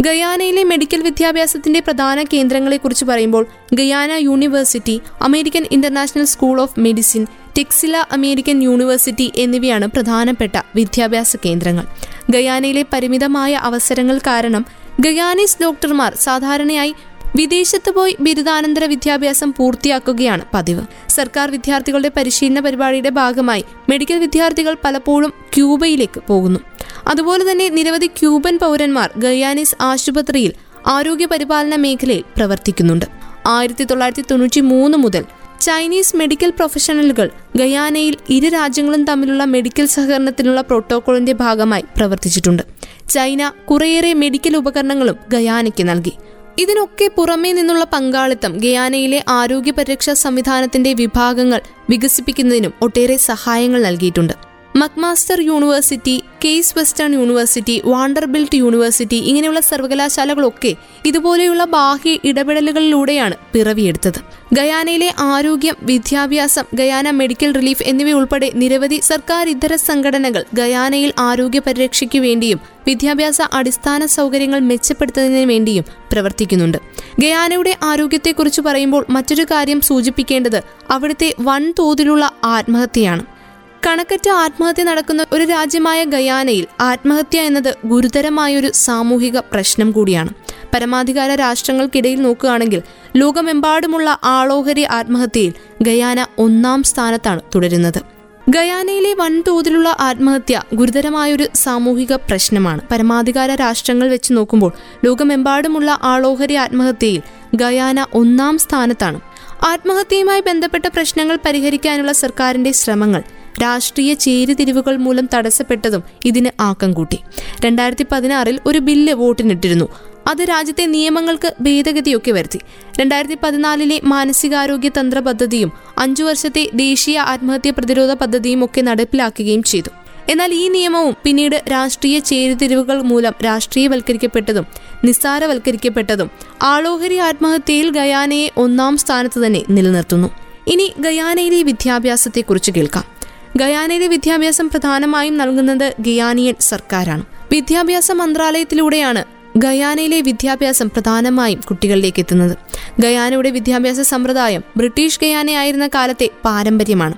ഗയാനയിലെ മെഡിക്കൽ വിദ്യാഭ്യാസത്തിന്റെ പ്രധാന കേന്ദ്രങ്ങളെക്കുറിച്ച് പറയുമ്പോൾ Guyana university American international school of medicine Texila American university എന്നിവയാണ് പ്രധാനപ്പെട്ട വിദ്യാഭ്യാസ കേന്ദ്രങ്ങൾ. ഗയാനയിലെ പരിമിതമായ അവസരങ്ങൾ കാരണം ഗയാനീസ് ഡോക്ടർമാർ സാധാരണയായി വിദേശത്ത് പോയി ബിരുദാനന്തര വിദ്യാഭ്യാസം പൂർത്തിയാക്കുകയാണ് പതിവ്. സർക്കാർ വിദ്യാർത്ഥികളുടെ പരിശീലന പരിപാടിയുടെ ഭാഗമായി മെഡിക്കൽ വിദ്യാർത്ഥികൾ പലപ്പോഴും ക്യൂബയിലേക്ക് പോകുന്നു. അതുപോലെ തന്നെ നിരവധി ക്യൂബൻ പൗരന്മാർ ഗയാനീസ് ആശുപത്രിയിൽ ആരോഗ്യ പരിപാലന മേഖലയിൽ പ്രവർത്തിക്കുന്നുണ്ട്. ആയിരത്തി തൊള്ളായിരത്തി തൊണ്ണൂറ്റി മൂന്ന് മുതൽ ചൈനീസ് മെഡിക്കൽ പ്രൊഫഷണലുകൾ ഗയാനയിൽ ഇരു രാജ്യങ്ങളും തമ്മിലുള്ള മെഡിക്കൽ സഹകരണത്തിനുള്ള പ്രോട്ടോകോളിന്റെ ഭാഗമായി പ്രവർത്തിച്ചിട്ടുണ്ട്. ചൈന കുറേയേറെ മെഡിക്കൽ ഉപകരണങ്ങളും ഗയാനയ്ക്ക് നൽകി. ഇതിനൊക്കെ പുറമേ നിന്നുള്ള പങ്കാളിത്തം ഗയാനയിലെ ആരോഗ്യ പരിരക്ഷാ സംവിധാനത്തിന്റെ വിഭാഗങ്ങൾ വികസിപ്പിക്കുന്നതിനും ഒട്ടേറെ സഹായങ്ങൾ നൽകിയിട്ടുണ്ട്. McMaster university Case Western university Vanderbilt university ഇങ്ങനെയുള്ള സർവകലാശാലകളൊക്കെ ഇതുപോലെയുള്ള ബാഹ്യ ഇടപെടലുകളിലൂടെയാണ് പിറവിയെടുത്തത്. ഗയാനയിലെ ആരോഗ്യം വിദ്യാഭ്യാസം ഗയാന മെഡിക്കൽ റിലീഫ് എന്നിവയുൾപ്പെടെ നിരവധി സർക്കാർ ഇതര സംഘടനകൾ ഗയാനയിൽ ആരോഗ്യ പരിരക്ഷയ്ക്ക് വേണ്ടിയും വിദ്യാഭ്യാസ അടിസ്ഥാന സൗകര്യങ്ങൾ മെച്ചപ്പെടുത്തുന്നതിന് വേണ്ടിയും പ്രവർത്തിക്കുന്നുണ്ട്. ഗയാനയുടെ ആരോഗ്യത്തെക്കുറിച്ച് പറയുമ്പോൾ മറ്റൊരു കാര്യം സൂചിപ്പിക്കേണ്ടത് അവിടുത്തെ വൻതോതിലുള്ള ആത്മഹത്യയാണ്. കണക്കറ്റ ആത്മഹത്യ നടക്കുന്ന ഒരു രാജ്യമായ ഗയാനയിൽ ആത്മഹത്യ എന്നത് ഗുരുതരമായൊരു സാമൂഹിക പ്രശ്നം കൂടിയാണ്. പരമാധികാര രാഷ്ട്രങ്ങൾക്കിടയിൽ നോക്കുകയാണെങ്കിൽ ലോകമെമ്പാടുമുള്ള ആളോഹരി ആത്മഹത്യയിൽ ഗയാന ഒന്നാം സ്ഥാനത്താണ് തുടരുന്നത്. ഗയാനയിലെ വൻതോതിലുള്ള ആത്മഹത്യ ഗുരുതരമായൊരു സാമൂഹിക പ്രശ്നമാണ്. പരമാധികാര രാഷ്ട്രങ്ങൾ വെച്ച് നോക്കുമ്പോൾ ലോകമെമ്പാടുമുള്ള ആളോഹരി ആത്മഹത്യയിൽ ഗയാന ഒന്നാം സ്ഥാനത്താണ്. ആത്മഹത്യയുമായി ബന്ധപ്പെട്ട പ്രശ്നങ്ങൾ പരിഹരിക്കാനുള്ള സർക്കാരിന്റെ ശ്രമങ്ങൾ രാഷ്ട്രീയ ചേരിതിരിവുകൾ മൂലം തടസ്സപ്പെട്ടതും ഇതിന് ആക്കം കൂട്ടി. രണ്ടായിരത്തി പതിനാറിൽ ഒരു ബില്ല് വോട്ടിനിട്ടിരുന്നു. അത് രാജ്യത്തെ നിയമങ്ങൾക്ക് ഭേദഗതിയൊക്കെ വരുത്തി. രണ്ടായിരത്തി പതിനാലിലെ മാനസികാരോഗ്യ തന്ത്ര പദ്ധതിയും അഞ്ചു വർഷത്തെ ദേശീയ ആത്മഹത്യ പ്രതിരോധ പദ്ധതിയും ഒക്കെ നടപ്പിലാക്കുകയും ചെയ്തു. എന്നാൽ ഈ നിയമവും പിന്നീട് രാഷ്ട്രീയ ചേരിതിരിവുകൾ മൂലം രാഷ്ട്രീയവൽക്കരിക്കപ്പെട്ടതും നിസ്സാരവൽക്കരിക്കപ്പെട്ടതും ആളോഹരി ആത്മഹത്യയിൽ ഗയാനയെ ഒന്നാം സ്ഥാനത്ത് തന്നെ നിലനിർത്തുന്നു. ഇനി ഗയാനയിലെ വിദ്യാഭ്യാസത്തെക്കുറിച്ച് കേൾക്കാം. ഗയാനയിലെ വിദ്യാഭ്യാസം പ്രധാനമായും നൽകുന്നത് ഗയാനിയൻ സർക്കാരാണ്. വിദ്യാഭ്യാസ മന്ത്രാലയത്തിലൂടെയാണ് ഗയാനയിലെ വിദ്യാഭ്യാസം പ്രധാനമായും കുട്ടികളിലേക്ക് എത്തുന്നത്. ഗയാനയുടെ വിദ്യാഭ്യാസ സമ്പ്രദായം ബ്രിട്ടീഷ് ഗയാനയായിരുന്ന കാലത്തെ പാരമ്പര്യമാണ്.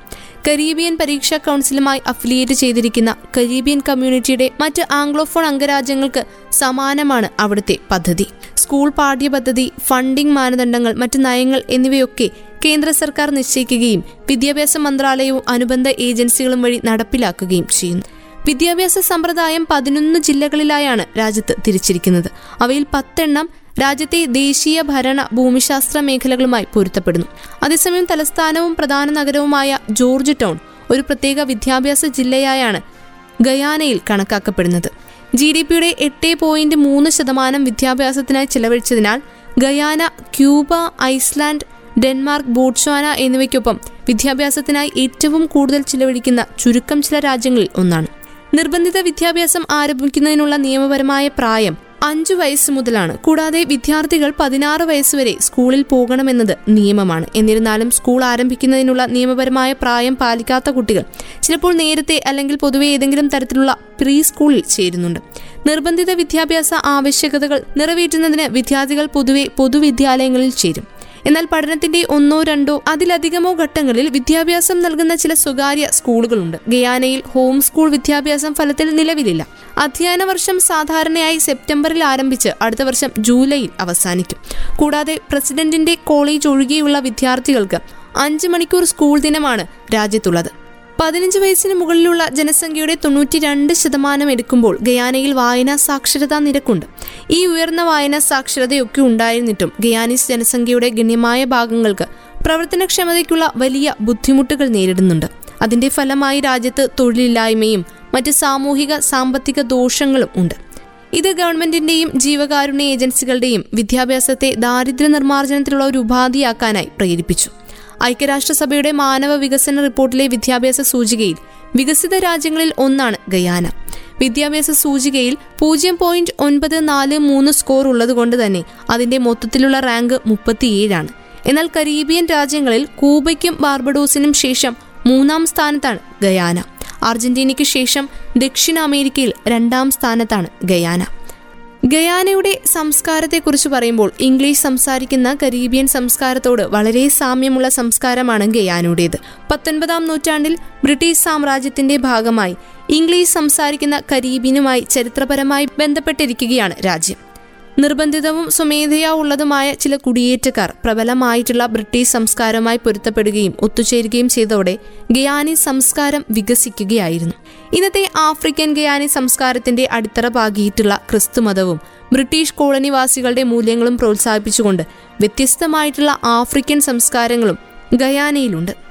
കരീബിയൻ പരീക്ഷാ കൗൺസിലുമായി അഫിലിയേറ്റ് ചെയ്തിരിക്കുന്ന കരീബിയൻ കമ്മ്യൂണിറ്റിയുടെ മറ്റ് ആംഗ്ലോഫോൺ അംഗരാജ്യങ്ങൾക്ക് സമാനമാണ് അവിടുത്തെ പദ്ധതി. സ്കൂൾ പാഠ്യപദ്ധതി ഫണ്ടിംഗ് മാനദണ്ഡങ്ങൾ മറ്റ് നയങ്ങൾ എന്നിവയൊക്കെ കേന്ദ്ര സർക്കാർ നിശ്ചയിക്കുകയും വിദ്യാഭ്യാസ മന്ത്രാലയവും അനുബന്ധ ഏജൻസികളും വഴി നടപ്പിലാക്കുകയും ചെയ്യുന്നു. വിദ്യാഭ്യാസ സമ്പ്രദായം പതിനൊന്ന് ജില്ലകളിലായാണ് രാജ്യത്ത് തിരിച്ചിരിക്കുന്നത്. അവയിൽ പത്തെണ്ണം രാജ്യത്തെ ദേശീയ ഭരണ ഭൂമിശാസ്ത്ര മേഖലകളുമായി പൊരുത്തപ്പെടുന്നു. അതേസമയം തലസ്ഥാനവും പ്രധാന നഗരവുമായ ജോർജ് ടൗൺ ഒരു പ്രത്യേക വിദ്യാഭ്യാസ ജില്ലയായാണ് ഗയാനയിൽ കണക്കാക്കപ്പെടുന്നത്. ജി ഡി പിയുടെ എട്ട് പോയിന്റ് മൂന്ന് ശതമാനം വിദ്യാഭ്യാസത്തിനായി ചെലവഴിച്ചതിനാൽ Guyana Cuba Iceland Denmark Botswana എന്നിവയ്ക്കൊപ്പം വിദ്യാഭ്യാസത്തിനായി ഏറ്റവും കൂടുതൽ ചിലവഴിക്കുന്ന ചുരുക്കം ചില രാജ്യങ്ങളിൽ ഒന്നാണ്. നിർബന്ധിത വിദ്യാഭ്യാസം ആരംഭിക്കുന്നതിനുള്ള നിയമപരമായ പ്രായം അഞ്ചു വയസ്സ് മുതലാണ്. കൂടാതെ വിദ്യാർത്ഥികൾ പതിനാറ് വയസ്സുവരെ സ്കൂളിൽ പോകണമെന്നത് നിയമമാണ്. എന്നിരുന്നാലും സ്കൂൾ ആരംഭിക്കുന്നതിനുള്ള നിയമപരമായ പ്രായം പാലിക്കാത്ത കുട്ടികൾ ചിലപ്പോൾ നേരത്തെ അല്ലെങ്കിൽ പൊതുവെ ഏതെങ്കിലും തരത്തിലുള്ള പ്രീ സ്കൂളിൽ ചേരുന്നുണ്ട്. നിർബന്ധിത വിദ്യാഭ്യാസ ആവശ്യകതകൾ നിറവേറ്റുന്നതിന് വിദ്യാർത്ഥികൾ പൊതുവെ പൊതുവിദ്യാലയങ്ങളിൽ ചേരും. എന്നാൽ പഠനത്തിന്റെ ഒന്നോ രണ്ടോ അതിലധികമോ ഘട്ടങ്ങളിൽ വിദ്യാഭ്യാസം നൽകുന്ന ചില സ്വകാര്യ സ്കൂളുകളുണ്ട്. ഗയാനയിൽ ഹോം സ്കൂൾ വിദ്യാഭ്യാസം ഫലത്തിൽ നിലവിലില്ല. അധ്യയന വർഷം സാധാരണയായി സെപ്റ്റംബറിൽ ആരംഭിച്ച് അടുത്ത വർഷം ജൂലൈയിൽ അവസാനിക്കും. കൂടാതെ പ്രസിഡന്റിന്റെ കോളേജ് ഒഴികെയുള്ള വിദ്യാർത്ഥികൾക്ക് അഞ്ച് മണിക്കൂർ സ്കൂൾ ദിനമാണ് രാജ്യത്തുള്ളത്. പതിനഞ്ച് വയസ്സിന് മുകളിലുള്ള ജനസംഖ്യയുടെ തൊണ്ണൂറ്റി രണ്ട് ശതമാനം എടുക്കുമ്പോൾ ഗയാനയിൽ വായനാ സാക്ഷരതാ നിരക്കുണ്ട്. ഈ ഉയർന്ന വായനാ സാക്ഷരതയൊക്കെ ഉണ്ടായിരുന്നിട്ടും ഗയാനീസ് ജനസംഖ്യയുടെ ഗണ്യമായ ഭാഗങ്ങൾക്ക് പ്രവർത്തനക്ഷമതയ്ക്കുള്ള വലിയ ബുദ്ധിമുട്ടുകൾ നേരിടുന്നുണ്ട്. അതിന്റെ ഫലമായി രാജ്യത്ത് തൊഴിലില്ലായ്മയും മറ്റ് സാമൂഹിക സാമ്പത്തിക ദോഷങ്ങളും ഉണ്ട്. ഇത് ഗവൺമെന്റിന്റെയും ജീവകാരുണ്യ ഏജൻസികളുടെയും വിദ്യാഭ്യാസത്തെ ദാരിദ്ര്യ നിർമ്മാർജനത്തിലുള്ള ഒരു ഉപാധിയാക്കാനായി പ്രേരിപ്പിച്ചു. ഐക്യരാഷ്ട്രസഭയുടെ മാനവ വികസന റിപ്പോർട്ടിലെ വിദ്യാഭ്യാസ സൂചികയിൽ വികസിത രാജ്യങ്ങളിൽ ഒന്നാണ് ഗയാന. വിദ്യാഭ്യാസ സൂചികയിൽ പൂജ്യം പോയിന്റ് ഒൻപത് നാല് മൂന്ന് സ്കോർ ഉള്ളതുകൊണ്ട് തന്നെ അതിന്റെ മൊത്തത്തിലുള്ള റാങ്ക് മുപ്പത്തിയേഴാണ്. എന്നാൽ കരീബിയൻ രാജ്യങ്ങളിൽ കൂബയ്ക്കും ബാർബഡോസിനും ശേഷം മൂന്നാം സ്ഥാനത്താണ് ഗയാന. അർജന്റീനയ്ക്ക് ശേഷം ദക്ഷിണ അമേരിക്കയിൽ രണ്ടാം സ്ഥാനത്താണ് ഗയാന. ഗയാനയുടെ സംസ്കാരത്തെക്കുറിച്ച് പറയുമ്പോൾ ഇംഗ്ലീഷ് സംസാരിക്കുന്ന കരീബിയൻ സംസ്കാരത്തോട് വളരെ സാമ്യമുള്ള സംസ്കാരമാണ് ഗയാനയുടേത്. പത്തൊൻപതാം നൂറ്റാണ്ടിൽ ബ്രിട്ടീഷ് സാമ്രാജ്യത്തിന്റെ ഭാഗമായി ഇംഗ്ലീഷ് സംസാരിക്കുന്ന കരീബിയനുമായി ചരിത്രപരമായി ബന്ധപ്പെട്ടിരിക്കുകയാണ് രാജ്യം. നിർബന്ധിതവും സ്വമേധയാ ഉള്ളതുമായ ചില കുടിയേറ്റക്കാർ പ്രബലമായിട്ടുള്ള ബ്രിട്ടീഷ് സംസ്കാരവുമായി പൊരുത്തപ്പെടുകയും ഒത്തുചേരുകയും ചെയ്തതോടെ ഗയാനി സംസ്കാരം വികസിക്കുകയായിരുന്നു. ഇന്നത്തെ ആഫ്രിക്കൻ ഗയാനി സംസ്കാരത്തിന്റെ അടിത്തറ പാകിയിട്ടുള്ള ക്രിസ്തുമതവും ബ്രിട്ടീഷ് കോളനിവാസികളുടെ മൂല്യങ്ങളും പ്രോത്സാഹിപ്പിച്ചുകൊണ്ട് വ്യത്യസ്തമായിട്ടുള്ള ആഫ്രിക്കൻ സംസ്കാരങ്ങളും ഗയാനയിലുണ്ട്.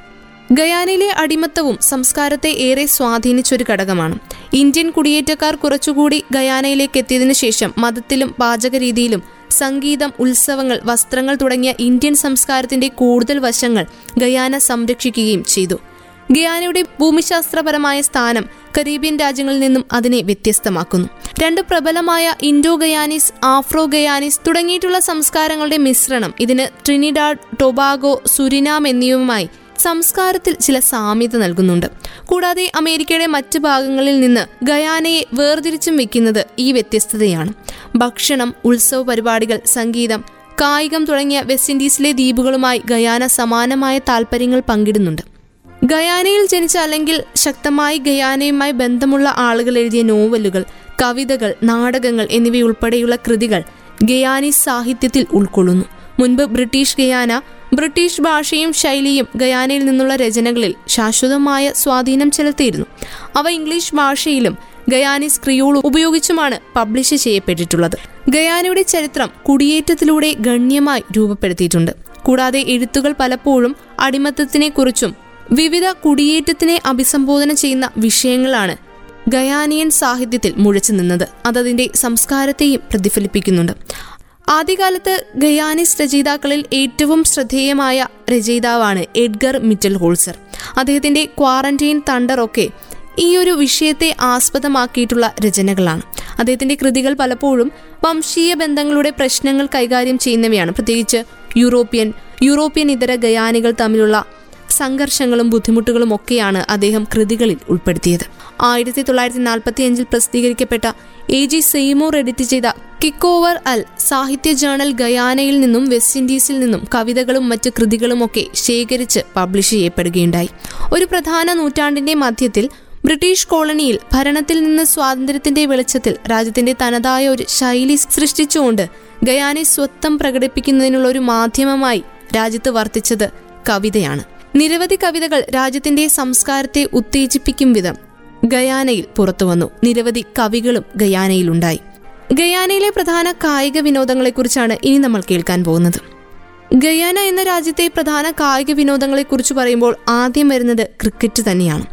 ഗയാനയിലെ അടിമത്തവും സംസ്കാരത്തെ ഏറെ സ്വാധീനിച്ചൊരു ഘടകമാണ്. ഇന്ത്യൻ കുടിയേറ്റക്കാർ കുറച്ചുകൂടി ഗയാനയിലേക്ക് എത്തിയതിനു ശേഷം മതത്തിലും പാചകരീതിയിലും സംഗീതം ഉത്സവങ്ങൾ വസ്ത്രങ്ങൾ തുടങ്ങിയ ഇന്ത്യൻ സംസ്കാരത്തിന്റെ കൂടുതൽ വശങ്ങൾ ഗയാന സംരക്ഷിക്കുകയും ചെയ്തു. ഗയാനയുടെ ഭൂമിശാസ്ത്രപരമായ സ്ഥാനം കരീബിയൻ രാജ്യങ്ങളിൽ നിന്നും അതിനെ വ്യത്യസ്തമാക്കുന്നു. രണ്ട് പ്രബലമായ ഇൻഡോ ഗയാനിസ് ആഫ്രോ ഗയാനിസ് തുടങ്ങിയിട്ടുള്ള സംസ്കാരങ്ങളുടെ മിശ്രണം ഇതിന് ട്രിനിഡാഡ് ടൊബാഗോ സുരിനാം എന്നിവയുമായി സംസ്കാരത്തിൽ ചില സാമ്യത നൽകുന്നുണ്ട്. കൂടാതെ അമേരിക്കയുടെ മറ്റ് ഭാഗങ്ങളിൽ നിന്ന് ഗയാനയെ വേർതിരിച്ചും വെക്കുന്നത് ഈ വ്യത്യസ്തതയാണ്. ഭക്ഷണം ഉത്സവ പരിപാടികൾ സംഗീതം കായികം തുടങ്ങിയ വെസ്റ്റ് ഇൻഡീസിലെ ദ്വീപുകളുമായി ഗയാന സമാനമായ താല്പര്യങ്ങൾ പങ്കിടുന്നുണ്ട്. ഗയാനയിൽ ജനിച്ച അല്ലെങ്കിൽ ശക്തമായി ഗയാനയുമായി ബന്ധമുള്ള ആളുകൾ എഴുതിയ നോവലുകൾ കവിതകൾ നാടകങ്ങൾ എന്നിവയുൾപ്പെടെയുള്ള കൃതികൾ ഗയാനി സാഹിത്യത്തിൽ ഉൾക്കൊള്ളുന്നു. മുൻപ് ബ്രിട്ടീഷ് ഗയാന ബ്രിട്ടീഷ് ഭാഷയും ശൈലിയും ഗയാനയിൽ നിന്നുള്ള രചനകളിൽ ശാശ്വതമായ സ്വാധീനം ചെലുത്തിയിരുന്നു. അവ ഇംഗ്ലീഷ് ഭാഷയിലും ഗയാനിസ് ക്രിയോൾ ഉപയോഗിച്ചുമാണ് പബ്ലിഷ് ചെയ്യപ്പെട്ടിട്ടുള്ളത്. ഗയാനയുടെ ചരിത്രം കുടിയേറ്റത്തിലൂടെ ഗണ്യമായി രൂപപ്പെടുത്തിയിട്ടുണ്ട്. കൂടാതെ എഴുത്തുകൾ പലപ്പോഴും അടിമത്തത്തിനെക്കുറിച്ചും വിവിധ കുടിയേറ്റത്തിനെ അഭിസംബോധന ചെയ്യുന്ന വിഷയങ്ങളാണ് ഗയാനിയൻ സാഹിത്യത്തിൽ മുഴച്ചു നിന്നത്. അതതിന്റെ സംസ്കാരത്തെയും പ്രതിഫലിപ്പിക്കുന്നുണ്ട്. ആദ്യകാലത്ത് ഗയാനിസ് രചയിതാക്കളിൽ ഏറ്റവും ശ്രദ്ധേയമായ രചയിതാവാണ് എഡ്ഗർ മിറ്റൽ ഹോൾസർ. അദ്ദേഹത്തിന്റെ ക്വാറന്റൈൻ തണ്ടർ ഒക്കെ ഈ ഒരു വിഷയത്തെ ആസ്പദമാക്കിയിട്ടുള്ള രചനകളാണ്. അദ്ദേഹത്തിന്റെ കൃതികൾ പലപ്പോഴും വംശീയ ബന്ധങ്ങളുടെ പ്രശ്നങ്ങൾ കൈകാര്യം ചെയ്യുന്നവയാണ്. പ്രത്യേകിച്ച് യൂറോപ്യൻ യൂറോപ്യൻ ഇതര ഗയാനികൾ തമ്മിലുള്ള സംഘർഷങ്ങളും ബുദ്ധിമുട്ടുകളും ഒക്കെയാണ് അദ്ദേഹം കൃതികളിൽ ഉൾപ്പെടുത്തിയത്. ആയിരത്തി തൊള്ളായിരത്തി നാൽപ്പത്തി അഞ്ചിൽ പ്രസിദ്ധീകരിക്കപ്പെട്ട എ ജി സെയ്മോർ എഡിറ്റ് ചെയ്ത കിക്ക് ഓവർ അൽ സാഹിത്യ ജേണൽ ഗയാനയിൽ നിന്നും വെസ്റ്റ് ഇൻഡീസിൽ നിന്നും കവിതകളും മറ്റ് കൃതികളുമൊക്കെ ശേഖരിച്ച് പബ്ലിഷ് ചെയ്യപ്പെടുകയുണ്ടായി. ഒരു പ്രധാന നൂറ്റാണ്ടിന്റെ മധ്യത്തിൽ ബ്രിട്ടീഷ് കോളനിയിൽ ഭരണത്തിൽ നിന്ന് സ്വാതന്ത്ര്യത്തിന്റെ വെളിച്ചത്തിൽ രാജ്യത്തിന്റെ തനതായ ഒരു ശൈലി സൃഷ്ടിച്ചുകൊണ്ട് ഗയാനെ സ്വത്വം പ്രകടിപ്പിക്കുന്നതിനുള്ള ഒരു മാധ്യമമായി രാജ്യത്ത് വർത്തിച്ചത് കവിതയാണ്. നിരവധി കവിതകൾ രാജ്യത്തിന്റെ സംസ്കാരത്തെ ഉത്തേജിപ്പിക്കും വിധം ഗയാനയിൽ പുറത്തുവന്നു. നിരവധി കവികളും ഗയാനയിലുണ്ടായി. ഗയാനയിലെ പ്രധാന കായിക വിനോദങ്ങളെക്കുറിച്ചാണ് ഇനി നമ്മൾ കേൾക്കാൻ പോകുന്നത്. ഗയാന എന്ന രാജ്യത്തെ പ്രധാന കായിക വിനോദങ്ങളെക്കുറിച്ച് പറയുമ്പോൾ ആദ്യം വരുന്നത് ക്രിക്കറ്റ് തന്നെയാണ്.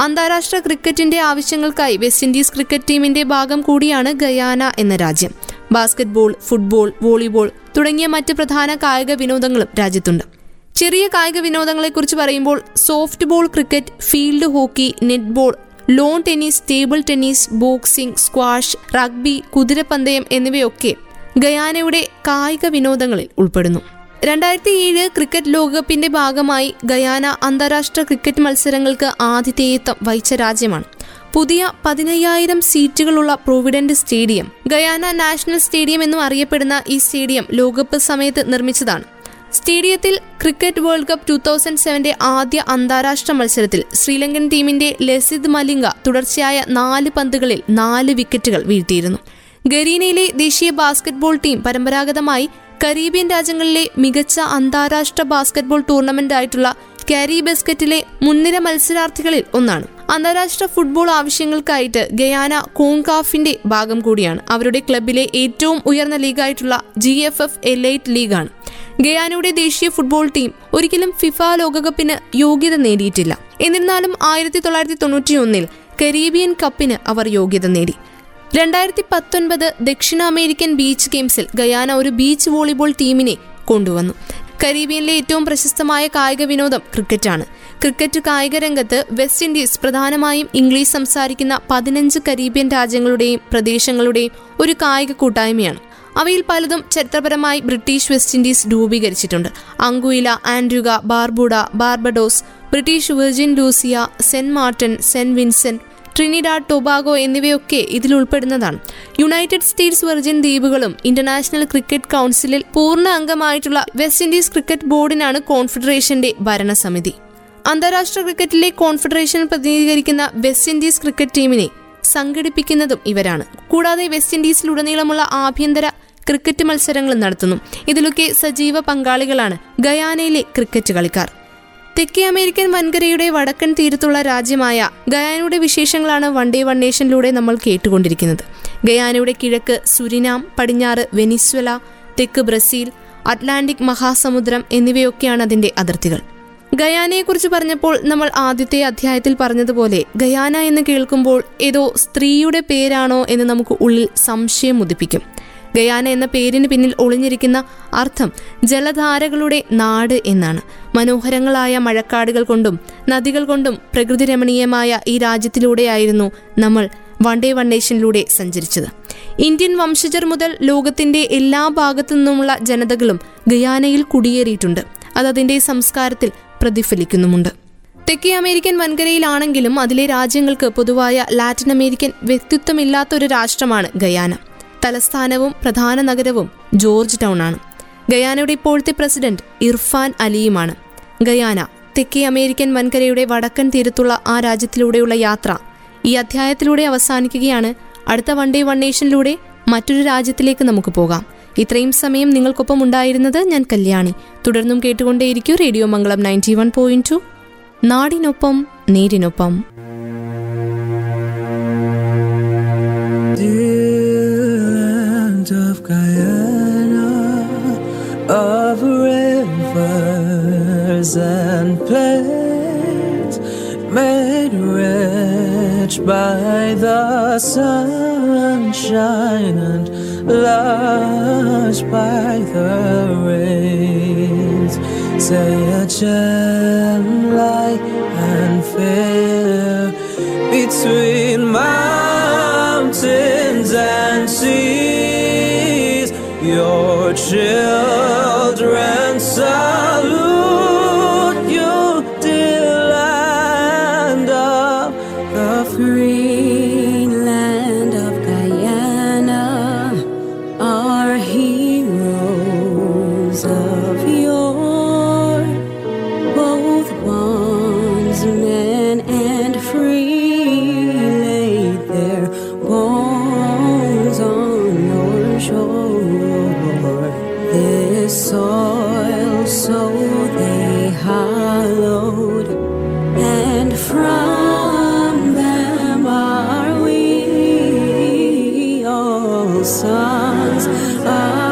അന്താരാഷ്ട്ര ക്രിക്കറ്റിന്റെ ആവശ്യങ്ങൾക്കായി വെസ്റ്റ് ഇൻഡീസ് ക്രിക്കറ്റ് ടീമിന്റെ ഭാഗം കൂടിയാണ് ഗയാന എന്ന രാജ്യം. ബാസ്കറ്റ്ബോൾ ഫുട്ബോൾ വോളിബോൾ തുടങ്ങിയ മറ്റ് പ്രധാന കായിക വിനോദങ്ങളും രാജ്യത്തുണ്ട്. ചെറിയ കായിക വിനോദങ്ങളെക്കുറിച്ച് പറയുമ്പോൾ softball cricket field hockey netball lawn tennis table tennis boxing squash rugby കുതിരപ്പന്തയം എന്നിവയൊക്കെ ഗയാനയുടെ കായിക വിനോദങ്ങളിൽ ഉൾപ്പെടുന്നു. രണ്ടായിരത്തി ഏഴ് ക്രിക്കറ്റ് ലോകകപ്പിന്റെ ഭാഗമായി ഗയാന അന്താരാഷ്ട്ര ക്രിക്കറ്റ് മത്സരങ്ങൾക്ക് ആതിഥേയത്വം വഹിച്ച രാജ്യമാണ്. പുതിയ പതിനയ്യായിരം സീറ്റുകളുള്ള Providence stadium Guyana national stadium എന്നും അറിയപ്പെടുന്ന ഈ സ്റ്റേഡിയം ലോകകപ്പ് സമയത്ത് നിർമ്മിച്ചതാണ്. സ്റ്റേഡിയത്തിൽ cricket world cup two thousand സെവന്റെ ആദ്യ അന്താരാഷ്ട്ര മത്സരത്തിൽ ശ്രീലങ്കൻ ടീമിന്റെ ലസിത് മലിംഗ തുടർച്ചയായ നാല് പന്തുകളിൽ നാല് വിക്കറ്റുകൾ വീഴ്ത്തിയിരുന്നു. ഗരീനയിലെ ദേശീയ ബാസ്കറ്റ്ബോൾ ടീം പരമ്പരാഗതമായി കരീബിയൻ രാജ്യങ്ങളിലെ മികച്ച അന്താരാഷ്ട്ര ബാസ്കറ്റ്ബോൾ ടൂർണമെന്റ് ആയിട്ടുള്ള കാരി ബസ്കറ്റിലെ മുൻനിര മത്സരാർത്ഥികളിൽ ഒന്നാണ്. അന്താരാഷ്ട്ര ഫുട്ബോൾ ആവശ്യങ്ങൾക്കായിട്ട് ഗയാന കോങ്കാഫിന്റെ ഭാഗം കൂടിയാണ്. അവരുടെ ക്ലബിലെ ഏറ്റവും ഉയർന്ന ലീഗായിട്ടുള്ള ജി എഫ് എഫ് എലൈറ്റ് ലീഗാണ്. ഗയാനയുടെ ദേശീയ ഫുട്ബോൾ ടീം ഒരിക്കലും ഫിഫ ലോകകപ്പിന് യോഗ്യത നേടിയിട്ടില്ല. എന്നിരുന്നാലും ആയിരത്തി തൊള്ളായിരത്തി തൊണ്ണൂറ്റി ഒന്നിൽ കരീബിയൻ കപ്പിന് അവർ യോഗ്യത നേടി. രണ്ടായിരത്തി പത്തൊൻപത് ദക്ഷിണ അമേരിക്കൻ ബീച്ച് ഗെയിംസിൽ ഗയാന ഒരു ബീച്ച് വോളിബോൾ ടീമിനെ കൊണ്ടുവന്നു. കരീബിയനിലെ ഏറ്റവും പ്രശസ്തമായ കായിക വിനോദം ക്രിക്കറ്റാണ്. ക്രിക്കറ്റ് കായിക രംഗത്ത് വെസ്റ്റ് ഇൻഡീസ് പ്രധാനമായും ഇംഗ്ലീഷ് സംസാരിക്കുന്ന പതിനഞ്ച് കരീബിയൻ രാജ്യങ്ങളുടെയും പ്രദേശങ്ങളുടെയും ഒരു കായിക കൂട്ടായ്മയാണ്. അവയിൽ പലതും ചരിത്രപരമായി ബ്രിട്ടീഷ് വെസ്റ്റ് ഇൻഡീസ് രൂപീകരിച്ചിട്ടുണ്ട്. Anguilla Antigua Barbuda Barbados British Virgin Lucia Saint Martin Saint Vincent Trinidad Tobago എന്നിവയൊക്കെ ഇതിൽ ഉൾപ്പെടുന്നതാണ്. യുണൈറ്റഡ് സ്റ്റേറ്റ്സ് വെർജിൻ ദ്വീപുകളും ഇന്റർനാഷണൽ ക്രിക്കറ്റ് കൗൺസിലിൽ പൂർണ അംഗമായിട്ടുള്ള വെസ്റ്റ് ഇൻഡീസ് ക്രിക്കറ്റ് ബോർഡിനാണ് കോൺഫെഡറേഷന്റെ ഭരണസമിതി. അന്താരാഷ്ട്ര ക്രിക്കറ്റിലെ കോൺഫെഡറേഷൻ പ്രതിനിധീകരിക്കുന്ന വെസ്റ്റ് ഇൻഡീസ് ക്രിക്കറ്റ് ടീമിനെ സംഘടിപ്പിക്കുന്നതും ഇവരാണ്. കൂടാതെ വെസ്റ്റ് ഇൻഡീസിലുടനീളമുള്ള ആഭ്യന്തര ക്രിക്കറ്റ് മത്സരങ്ങൾ നടത്തുന്നു. ഇതിലൊക്കെ സജീവ പങ്കാളികളാണ് ഗയാനയിലെ ക്രിക്കറ്റ് കളിക്കാർ. തെക്കേ അമേരിക്കൻ വൻകരയുടെ വടക്കൻ തീരത്തുള്ള രാജ്യമായ ഗയാനയുടെ വിശേഷങ്ങളാണ് വൺ ഡേ വൺ നേഷനിലൂടെ നമ്മൾ കേട്ടുകൊണ്ടിരിക്കുന്നത്. ഗയാനയുടെ കിഴക്ക് സുരിനാം പടിഞ്ഞാറ് വെനിസ്വല തെക്ക് ബ്രസീൽ അറ്റ്ലാന്റിക് മഹാസമുദ്രം എന്നിവയൊക്കെയാണ് അതിന്റെ അതിർത്തികൾ. ഗയാനയെക്കുറിച്ച് പറഞ്ഞപ്പോൾ നമ്മൾ ആദ്യത്തെ അധ്യായത്തിൽ പറഞ്ഞതുപോലെ ഗയാന എന്ന് കേൾക്കുമ്പോൾ ഏതോ സ്ത്രീയുടെ പേരാണോ എന്ന് നമുക്ക് ഉള്ളിൽ സംശയം ഉദിപ്പിക്കും. ഗയാന എന്ന പേരിന് പിന്നിൽ ഒളിഞ്ഞിരിക്കുന്ന അർത്ഥം ജലധാരകളുടെ നാട് എന്നാണ്. മനോഹരങ്ങളായ മഴക്കാടുകൾ കൊണ്ടും നദികൾ കൊണ്ടും പ്രകൃതി രമണീയമായ ഈ രാജ്യത്തിലൂടെയായിരുന്നു നമ്മൾ വൺ ഡേ വൺ നേഷനിലൂടെ സഞ്ചരിച്ചത്. ഇന്ത്യൻ വംശജർ മുതൽ ലോകത്തിന്റെ എല്ലാ ഭാഗത്തു നിന്നുമുള്ള ജനതകളും ഗയാനയിൽ കുടിയേറിയിട്ടുണ്ട്. അത് അതിന്റെ സംസ്കാരത്തിൽ പ്രതിഫലിക്കുന്നുമുണ്ട്. തെക്കേ അമേരിക്കൻ വൻകരയിലാണെങ്കിലും അതിലെ രാജ്യങ്ങൾക്ക് പൊതുവായ ലാറ്റിൻ അമേരിക്കൻ വ്യക്തിത്വമില്ലാത്ത ഒരു രാഷ്ട്രമാണ് ഗയാന. തലസ്ഥാനവും പ്രധാന നഗരവും ജോർജ് ടൗൺ ആണ് ഗയാനയുടെ ഇപ്പോഴത്തെ പ്രസിഡന്റ് ഇർഫാൻ അലിയുമാണ്. ഗയാന തെക്കേ അമേരിക്കൻ വൻകരയുടെ വടക്കൻ തീരത്തുള്ള ആ രാജ്യത്തിലൂടെയുള്ള യാത്ര ഈ അധ്യായത്തിലൂടെ അവസാനിക്കുകയാണ്. അടുത്ത വൺ ഡേ വൺ നേഷനിലൂടെ മറ്റൊരു രാജ്യത്തിലേക്ക് നമുക്ക് പോകാം. ഇത്രയും സമയം നിങ്ങൾക്കൊപ്പം ഉണ്ടായിരുന്നത് ഞാൻ കല്യാണി. തുടർന്നും കേട്ടുകൊണ്ടേയിരിക്കും radio Mangalam ninety one point two നാടിനൊപ്പം നേരിനൊപ്പം. Of rivers and plains, made rich by the sunshine and lush by the rains. Say a gem light and fair between songs. I ah.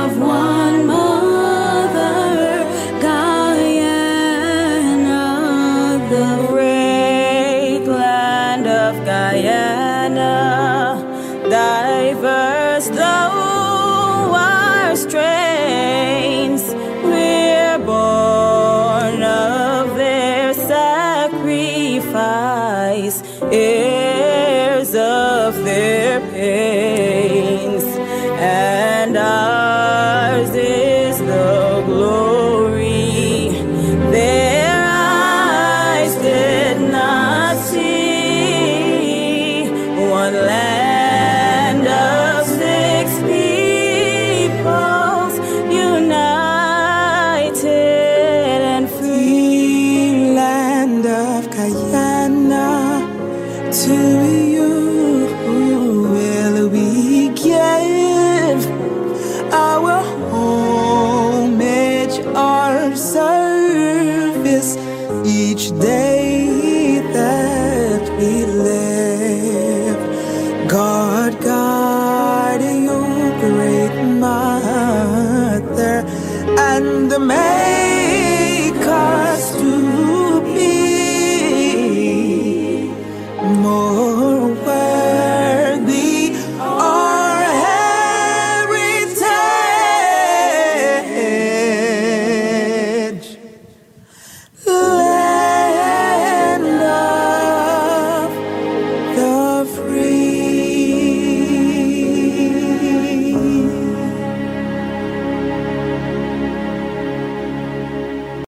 To be you